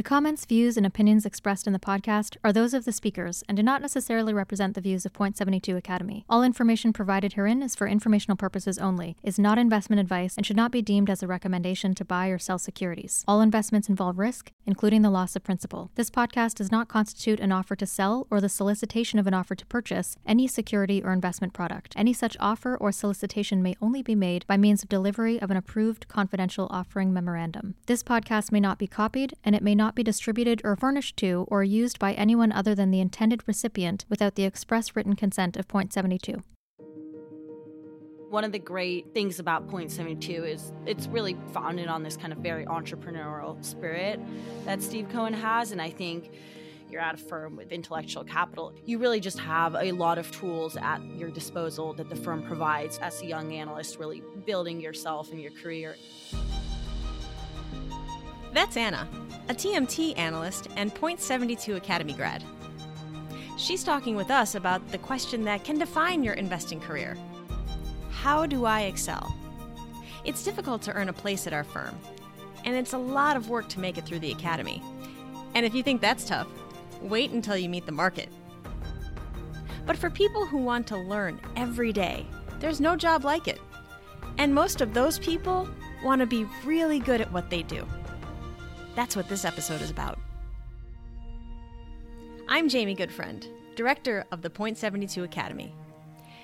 The comments, views, and opinions expressed in the podcast are those of the speakers and do not necessarily represent the views of Point Seventy Two Academy. All information provided herein is for informational purposes only, is not investment advice, and should not be deemed as a recommendation to buy or sell securities. All investments involve risk, including the loss of principal. This podcast does not constitute an offer to sell or the solicitation of an offer to purchase any security or investment product. Any such offer or solicitation may only be made by means of delivery of an approved confidential offering memorandum. This podcast may not be copied, and it may not be distributed or furnished to or used by anyone other than the intended recipient without the express written consent of Point 72. One of the great things about Point 72 is it's really founded on this kind of very entrepreneurial spirit that Steve Cohen has. And I think you're at a firm with intellectual capital, you really just have a lot of tools at your disposal that the firm provides as a young analyst, really building yourself and your career. That's Anna, a TMT analyst and Point 72 Academy grad. She's talking with us about the question that can define your investing career How do I excel? It's difficult to earn a place at our firm, and it's a lot of work to make it through the academy. And if you think that's tough, wait until you meet the market. But for people who want to learn every day, there's no job like it. And most of those people want to be really good at what they do. That's what this episode is about. I'm Jaimi Goodfriend, director of the Point 72 Academy.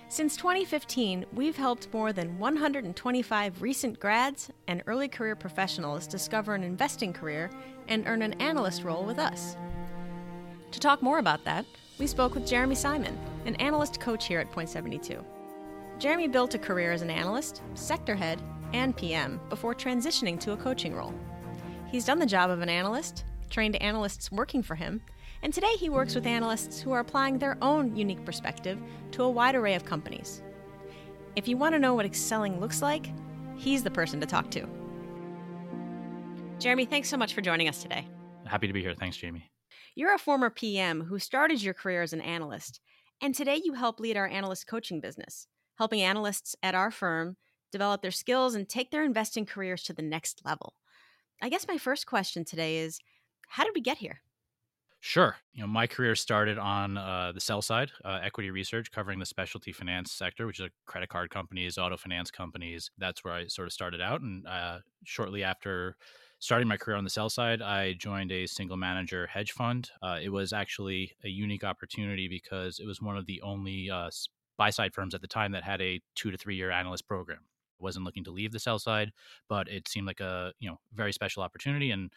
Since 2015, we've helped more than 125 recent grads and early career professionals discover an investing career and earn an analyst role with us. To talk more about that, we spoke with Jeremy Simon, an analyst coach here at Point 72. Jeremy built a career as an analyst, sector head, and PM before transitioning to a coaching role. He's done the job of an analyst, trained analysts working for him, and today he works with analysts who are applying their own unique perspective to a wide array of companies. If you want to know what excelling looks like, he's the person to talk to. Jeremy, thanks so much for joining us today. Happy to be here. Thanks, Jaimi. You're a former PM who started your career as an analyst, and today you help lead our analyst coaching business, helping analysts at our firm develop their skills and take their investing careers to the next level. I guess my first question today is how did we get here? Sure. You know, my career started on uh, the sell side, uh, equity research, covering the specialty finance sector, which is credit card companies, auto finance companies. That's where I sort of started out. And uh, shortly after starting my career on the sell side, I joined a single manager hedge fund. Uh, it was actually a unique opportunity because it was one of the only uh, buy side firms at the time that had a two to three year analyst program wasn't looking to leave the sell side, but it seemed like a you know very special opportunity and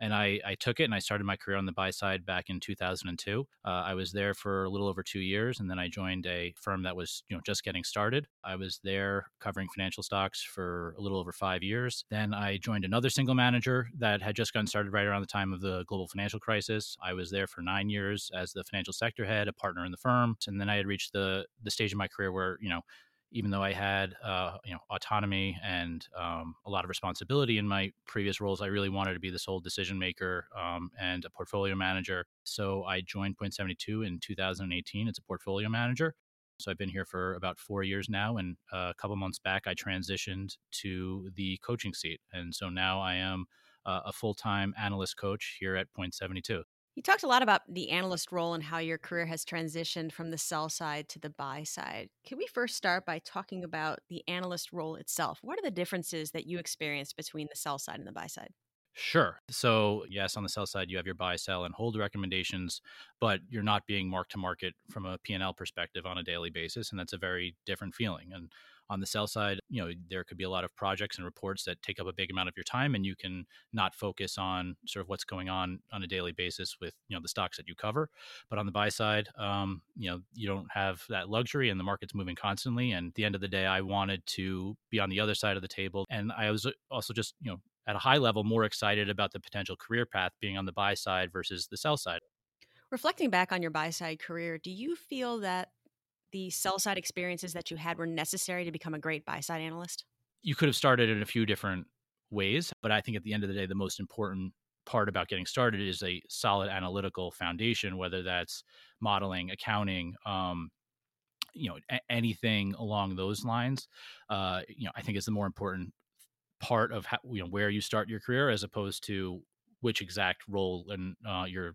and I, I took it and I started my career on the buy side back in 2002. Uh, I was there for a little over two years, and then I joined a firm that was you know just getting started. I was there covering financial stocks for a little over five years. Then I joined another single manager that had just gotten started right around the time of the global financial crisis. I was there for nine years as the financial sector head, a partner in the firm, and then I had reached the the stage of my career where you know even though I had uh, you know autonomy and um, a lot of responsibility in my previous roles, I really wanted to be the sole decision maker um, and a portfolio manager. So I joined Point Seventy Two in 2018 as a portfolio manager. So I've been here for about four years now, and uh, a couple months back I transitioned to the coaching seat, and so now I am uh, a full time analyst coach here at Point Seventy Two. You talked a lot about the analyst role and how your career has transitioned from the sell side to the buy side. Can we first start by talking about the analyst role itself? What are the differences that you experienced between the sell side and the buy side? Sure. So, yes, on the sell side, you have your buy, sell, and hold recommendations, but you're not being marked to market from a P&L perspective on a daily basis, and that's a very different feeling. And on the sell side, you know, there could be a lot of projects and reports that take up a big amount of your time and you can not focus on sort of what's going on on a daily basis with, you know, the stocks that you cover. But on the buy side, um, you know, you don't have that luxury and the market's moving constantly. And at the end of the day, I wanted to be on the other side of the table. And I was also just, you know, at a high level more excited about the potential career path being on the buy side versus the sell side. Reflecting back on your buy side career, do you feel that the sell side experiences that you had were necessary to become a great buy side analyst? You could have started in a few different ways, but I think at the end of the day, the most important part about getting started is a solid analytical foundation, whether that's modeling, accounting, um, you know, a- anything along those lines. Uh, you know, I think is the more important part of how, you know where you start your career as opposed to which exact role and uh, your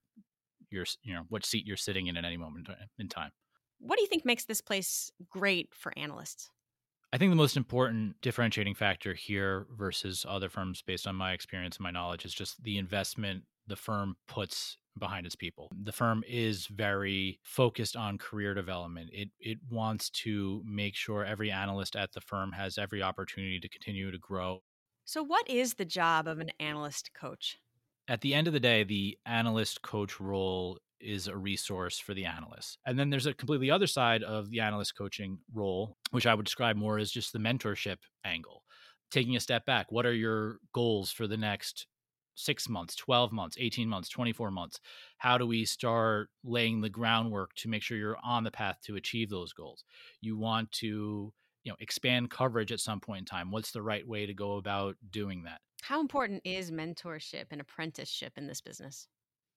your you know what seat you're sitting in at any moment in time. What do you think makes this place great for analysts? I think the most important differentiating factor here versus other firms, based on my experience and my knowledge, is just the investment the firm puts behind its people. The firm is very focused on career development. It it wants to make sure every analyst at the firm has every opportunity to continue to grow. So what is the job of an analyst coach? At the end of the day, the analyst coach role is a resource for the analyst. And then there's a completely other side of the analyst coaching role, which I would describe more as just the mentorship angle. Taking a step back, what are your goals for the next six months, 12 months, 18 months, 24 months? How do we start laying the groundwork to make sure you're on the path to achieve those goals? You want to you know expand coverage at some point in time what's the right way to go about doing that how important is mentorship and apprenticeship in this business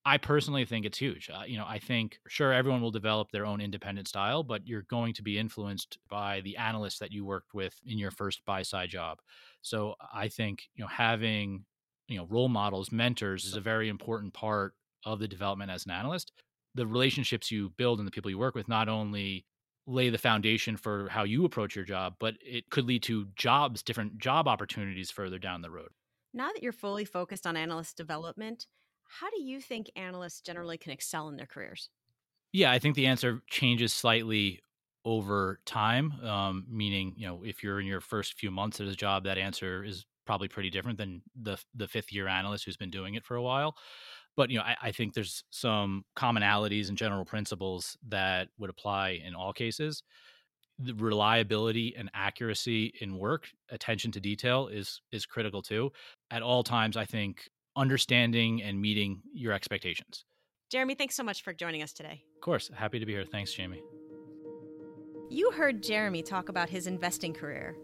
I personally think it's huge. Uh, you know, I think sure everyone will develop their own independent style, but you're going to be influenced by the analysts that you worked with in your first buy side job. So I think you know having you know role models mentors is a very important part of the development as an analyst the relationships you build and the people you work with not only lay the foundation for how you approach your job but it could lead to jobs different job opportunities further down the road now that you're fully focused on analyst development how do you think analysts generally can excel in their careers yeah i think the answer changes slightly over time um, meaning you know if you're in your first few months at a job that answer is probably pretty different than the the fifth year analyst who's been doing it for a while. But you know, I, I think there's some commonalities and general principles that would apply in all cases. The reliability and accuracy in work, attention to detail is is critical too. At all times, I think understanding and meeting your expectations. Jeremy, thanks so much for joining us today. Of course, happy to be here. Thanks, Jaimi. You heard Jeremy talk about his investing career.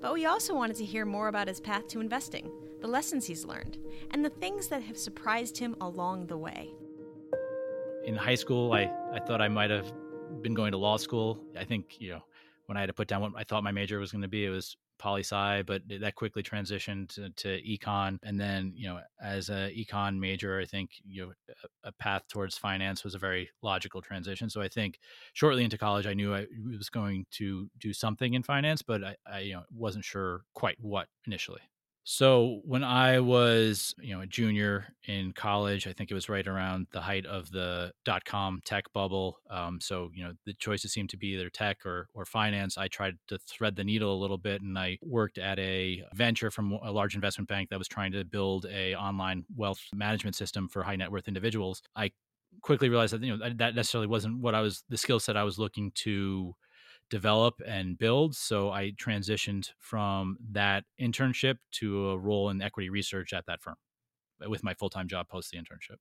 But we also wanted to hear more about his path to investing, the lessons he's learned, and the things that have surprised him along the way. In high school, I, I thought I might have been going to law school. I think, you know, when I had to put down what I thought my major was going to be, it was poli sci, but that quickly transitioned to, to, econ. And then, you know, as a econ major, I think you know a path towards finance was a very logical transition. So I think shortly into college, I knew I was going to do something in finance, but I, I you know wasn't sure quite what initially. So when I was, you know, a junior in college, I think it was right around the height of the dot com tech bubble. Um, so you know, the choices seemed to be either tech or or finance. I tried to thread the needle a little bit, and I worked at a venture from a large investment bank that was trying to build a online wealth management system for high net worth individuals. I quickly realized that you know that necessarily wasn't what I was the skill set I was looking to develop and build. So I transitioned from that internship to a role in equity research at that firm uh, with my full time job post the internship.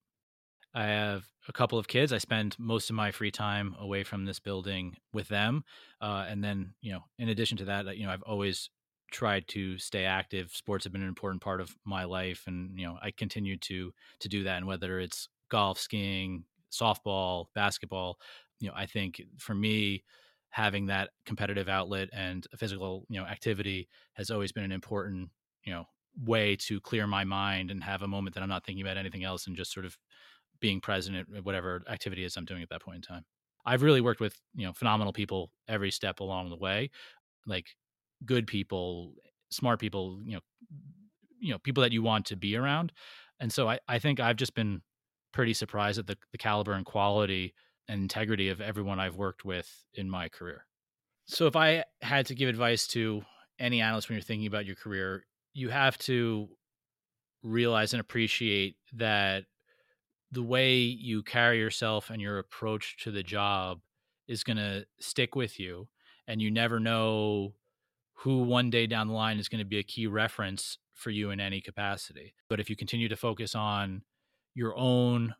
I have a couple of kids. I spend most of my free time away from this building with them. Uh, and then, you know, in addition to that, you know, I've always tried to stay active. Sports have been an important part of my life, and you know, I continue to to do that. And whether it's golf, skiing, softball, basketball, you know, I think for me, having that competitive outlet and physical you know activity has always been an important you know way to clear my mind and have a moment that I'm not thinking about anything else and just sort of being present at whatever activity is I'm doing at that point in time. I've really worked with you know phenomenal people every step along the way, like good people, smart people, you know, you know people that you want to be around, and so I I think I've just been pretty surprised at the the caliber and quality and integrity of everyone I've worked with in my career. So if I had to give advice to any analyst when you're thinking about your career, you have to realize and appreciate that the way you carry yourself and your approach to the job is going to stick with you and you never know who one day down the line is going to be a key reference for you in any capacity but if you continue to focus on your own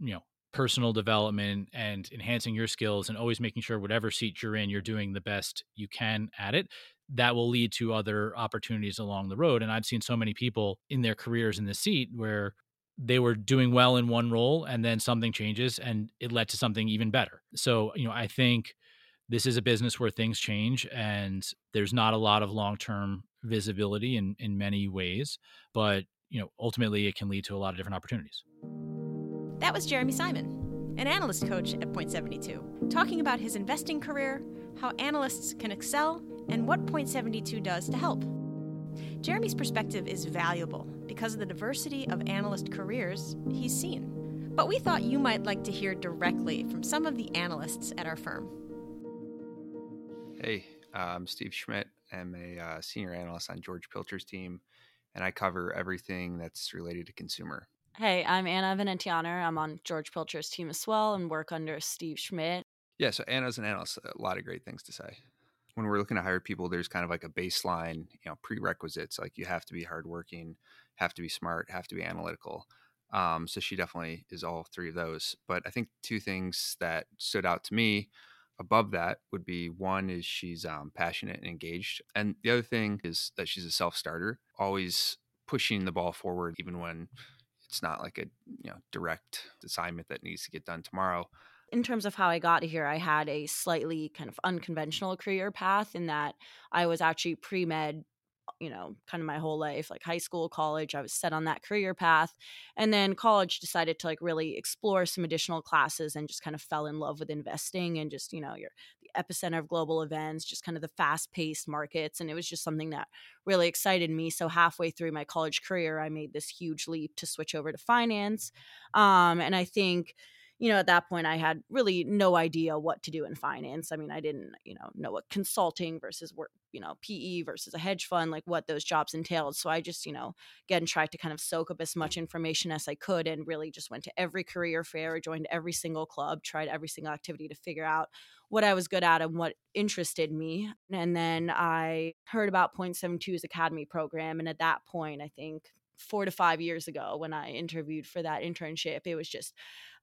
you know personal development and enhancing your skills and always making sure whatever seat you're in you're doing the best you can at it that will lead to other opportunities along the road and i've seen so many people in their careers in the seat where they were doing well in one role and then something changes and it led to something even better so you know i think this is a business where things change and there's not a lot of long-term visibility in in many ways but you know, ultimately it can lead to a lot of different opportunities. That was Jeremy Simon, an analyst coach at Point 72, talking about his investing career, how analysts can excel, and what Point 72 does to help. Jeremy's perspective is valuable because of the diversity of analyst careers he's seen. But we thought you might like to hear directly from some of the analysts at our firm. Hey, I'm Steve Schmidt. I'm a uh, senior analyst on George Pilcher's team, and I cover everything that's related to consumer. Hey, I'm Anna Venetianer. I'm on George Pilcher's team as well and work under Steve Schmidt. Yeah, so Anna's an analyst. A lot of great things to say. When we're looking to hire people, there's kind of like a baseline, you know, prerequisites. Like you have to be hardworking, have to be smart, have to be analytical. Um, so she definitely is all three of those. But I think two things that stood out to me above that would be one is she's um, passionate and engaged, and the other thing is that she's a self starter, always pushing the ball forward, even when it's not like a you know direct assignment that needs to get done tomorrow. In terms of how I got here, I had a slightly kind of unconventional career path in that I was actually pre med you know, kind of my whole life, like high school, college, I was set on that career path. And then college decided to like really explore some additional classes and just kind of fell in love with investing and just, you know, you're the epicenter of global events, just kind of the fast paced markets. And it was just something that really excited me. So halfway through my college career, I made this huge leap to switch over to finance. Um, and I think, you know, at that point, I had really no idea what to do in finance. I mean, I didn't, you know, know what consulting versus work, you know, PE versus a hedge fund, like what those jobs entailed. So I just, you know, again, tried to kind of soak up as much information as I could and really just went to every career fair, joined every single club, tried every single activity to figure out what I was good at and what interested me. And then I heard about Point 72's Academy program. And at that point, I think four to five years ago when I interviewed for that internship, it was just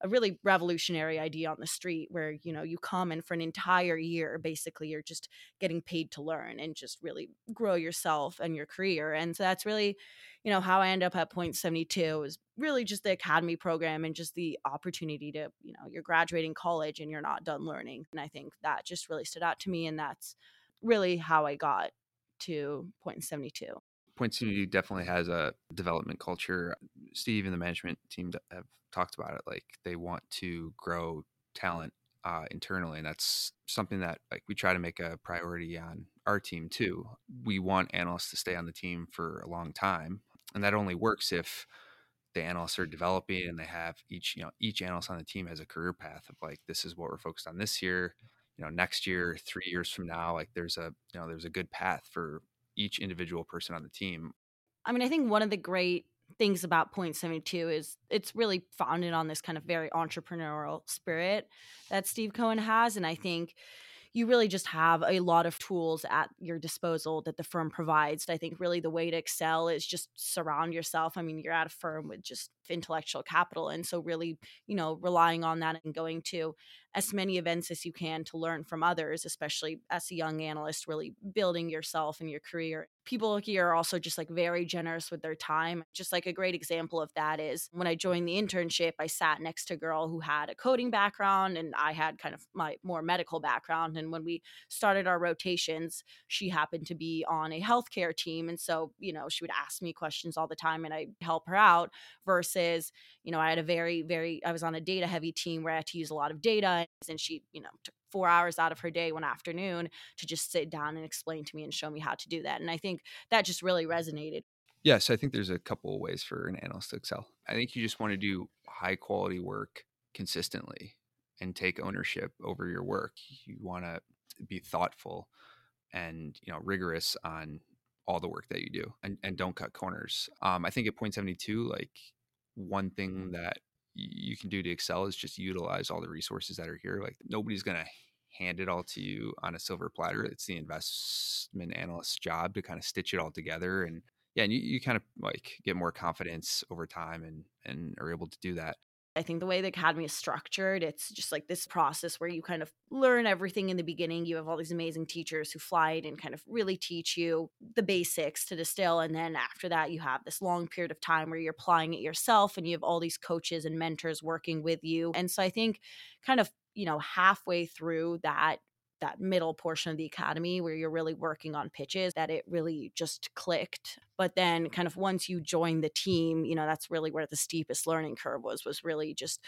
a really revolutionary idea on the street where you know you come and for an entire year basically you're just getting paid to learn and just really grow yourself and your career. And so that's really you know how i end up at point 72 is really just the academy program and just the opportunity to you know you're graduating college and you're not done learning. And i think that just really stood out to me and that's really how i got to point 72 Point 72 definitely has a development culture. Steve and the management team have talked about it. Like they want to grow talent uh, internally, and that's something that like we try to make a priority on our team too. We want analysts to stay on the team for a long time, and that only works if the analysts are developing and they have each you know each analyst on the team has a career path of like this is what we're focused on this year you know next year three years from now like there's a you know there's a good path for each individual person on the team. I mean, I think one of the great things about Point 72 is it's really founded on this kind of very entrepreneurial spirit that Steve Cohen has. And I think you really just have a lot of tools at your disposal that the firm provides. I think really the way to excel is just surround yourself. I mean, you're at a firm with just intellectual capital. And so, really, you know, relying on that and going to as many events as you can to learn from others, especially as a young analyst, really building yourself and your career. People here are also just like very generous with their time. Just like a great example of that is when I joined the internship, I sat next to a girl who had a coding background and I had kind of my more medical background. And when we started our rotations, she happened to be on a healthcare team. And so, you know, she would ask me questions all the time and I'd help her out versus, you know, I had a very, very, I was on a data heavy team where I had to use a lot of data. And she, you know, took four hours out of her day one afternoon to just sit down and explain to me and show me how to do that. And I think that just really resonated. Yes, I think there's a couple of ways for an analyst to excel. I think you just want to do high quality work consistently and take ownership over your work. You want to be thoughtful and you know rigorous on all the work that you do and, and don't cut corners. Um, I think at point 72, like one thing mm-hmm. that you can do to excel is just utilize all the resources that are here. Like nobody's going to hand it all to you on a silver platter. It's the investment analyst's job to kind of stitch it all together. And yeah, and you, you kind of like get more confidence over time and, and are able to do that. I think the way the academy is structured, it's just like this process where you kind of learn everything in the beginning. You have all these amazing teachers who fly in and kind of really teach you the basics to distill. And then after that, you have this long period of time where you're applying it yourself and you have all these coaches and mentors working with you. And so I think kind of, you know, halfway through that that middle portion of the academy where you're really working on pitches that it really just clicked. But then kind of once you join the team you know that's really where the steepest learning curve was was really just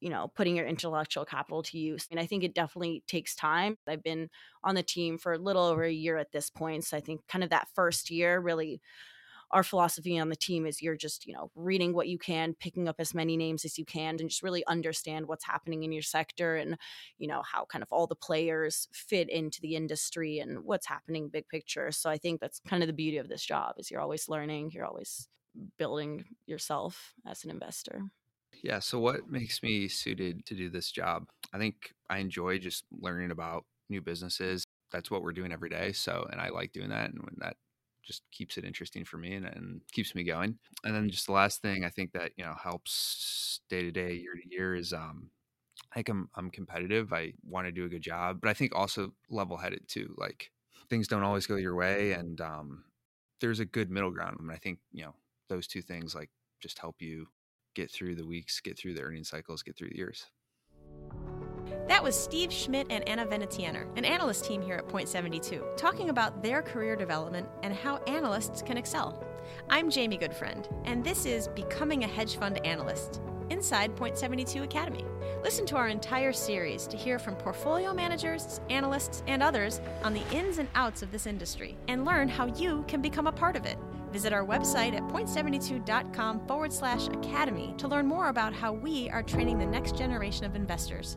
you know putting your intellectual capital to use. And i think it definitely takes time. I've been on the team for a little over a year at this point. So i think kind of that first year really our philosophy on the team is you're just you know reading what you can picking up as many names as you can and just really understand what's happening in your sector and you know how kind of all the players fit into the industry and what's happening big picture. So i think that's kind of the beauty of this job is you're always learning you're always building yourself as an investor. Yeah so what makes me suited to do this job? I think i enjoy just learning about new businesses. That's what we're doing every day so and i like doing that and when that just keeps it interesting for me and, and keeps me going. And then just the last thing I think that you know helps day to day, year to year is um, I think I'm I'm competitive. I want to do a good job, but I think also level headed too. Like things don't always go your way, and um, there's a good middle ground. And I think you know those two things like just help you get through the weeks, get through the earning cycles, get through the years. That was Steve Schmidt and Anna Venetianer, an analyst team here at Point 72, talking about their career development and how analysts can excel. I'm Jaimi Goodfriend, and this is Becoming a Hedge Fund Analyst inside Point 72 Academy. Listen to our entire series to hear from portfolio managers, analysts, and others on the ins and outs of this industry and learn how you can become a part of it. Visit our website at point72.com forward slash academy to learn more about how we are training the next generation of investors.